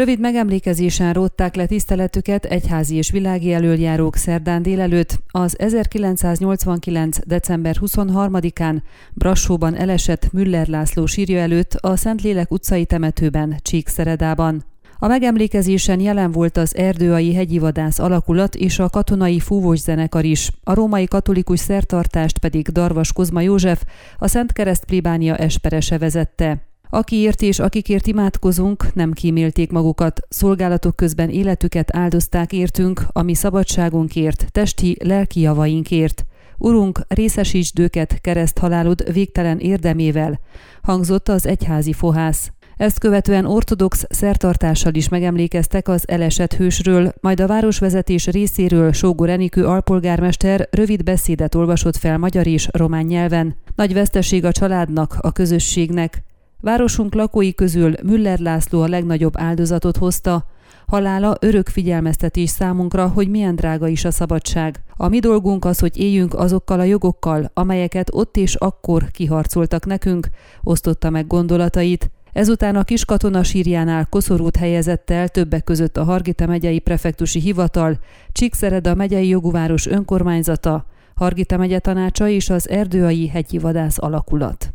Rövid megemlékezésen rótták le tiszteletüket egyházi és világi elöljárók szerdán délelőtt az 1989. december 23-án Brassóban elesett Müller László sírja előtt a Szentlélek utcai temetőben, Csíkszeredában. A megemlékezésen jelen volt az Erdőai hegyi vadász alakulat és a katonai fúvós zenekar is, a római katolikus szertartást pedig Darvas Kozma József, a Szent Kereszt plébánia esperese vezette. Akiért és akikért imádkozunk, nem kímélték magukat, szolgálatok közben életüket áldozták értünk, ami szabadságunkért, testi, lelki javainkért. Urunk, részesítsd őket kereszt halálod végtelen érdemével, hangzott az egyházi fohász. Ezt követően ortodox szertartással is megemlékeztek az elesett hősről, majd a városvezetés részéről Sógor Enikő alpolgármester rövid beszédet olvasott fel magyar és román nyelven. Nagy veszteség a családnak, a közösségnek. Városunk lakói közül Müller László a legnagyobb áldozatot hozta, Halála örök figyelmeztetés számunkra, hogy milyen drága is a szabadság. A mi dolgunk az, hogy éljünk azokkal a jogokkal, amelyeket ott és akkor kiharcoltak nekünk, osztotta meg gondolatait. Ezután a kis katona sírjánál koszorút helyezett el többek között a Hargita megyei prefektusi hivatal, Csíkszereda megyei jogúváros önkormányzata, Hargita megye tanácsa és az Erdőai hegyi vadász alakulat.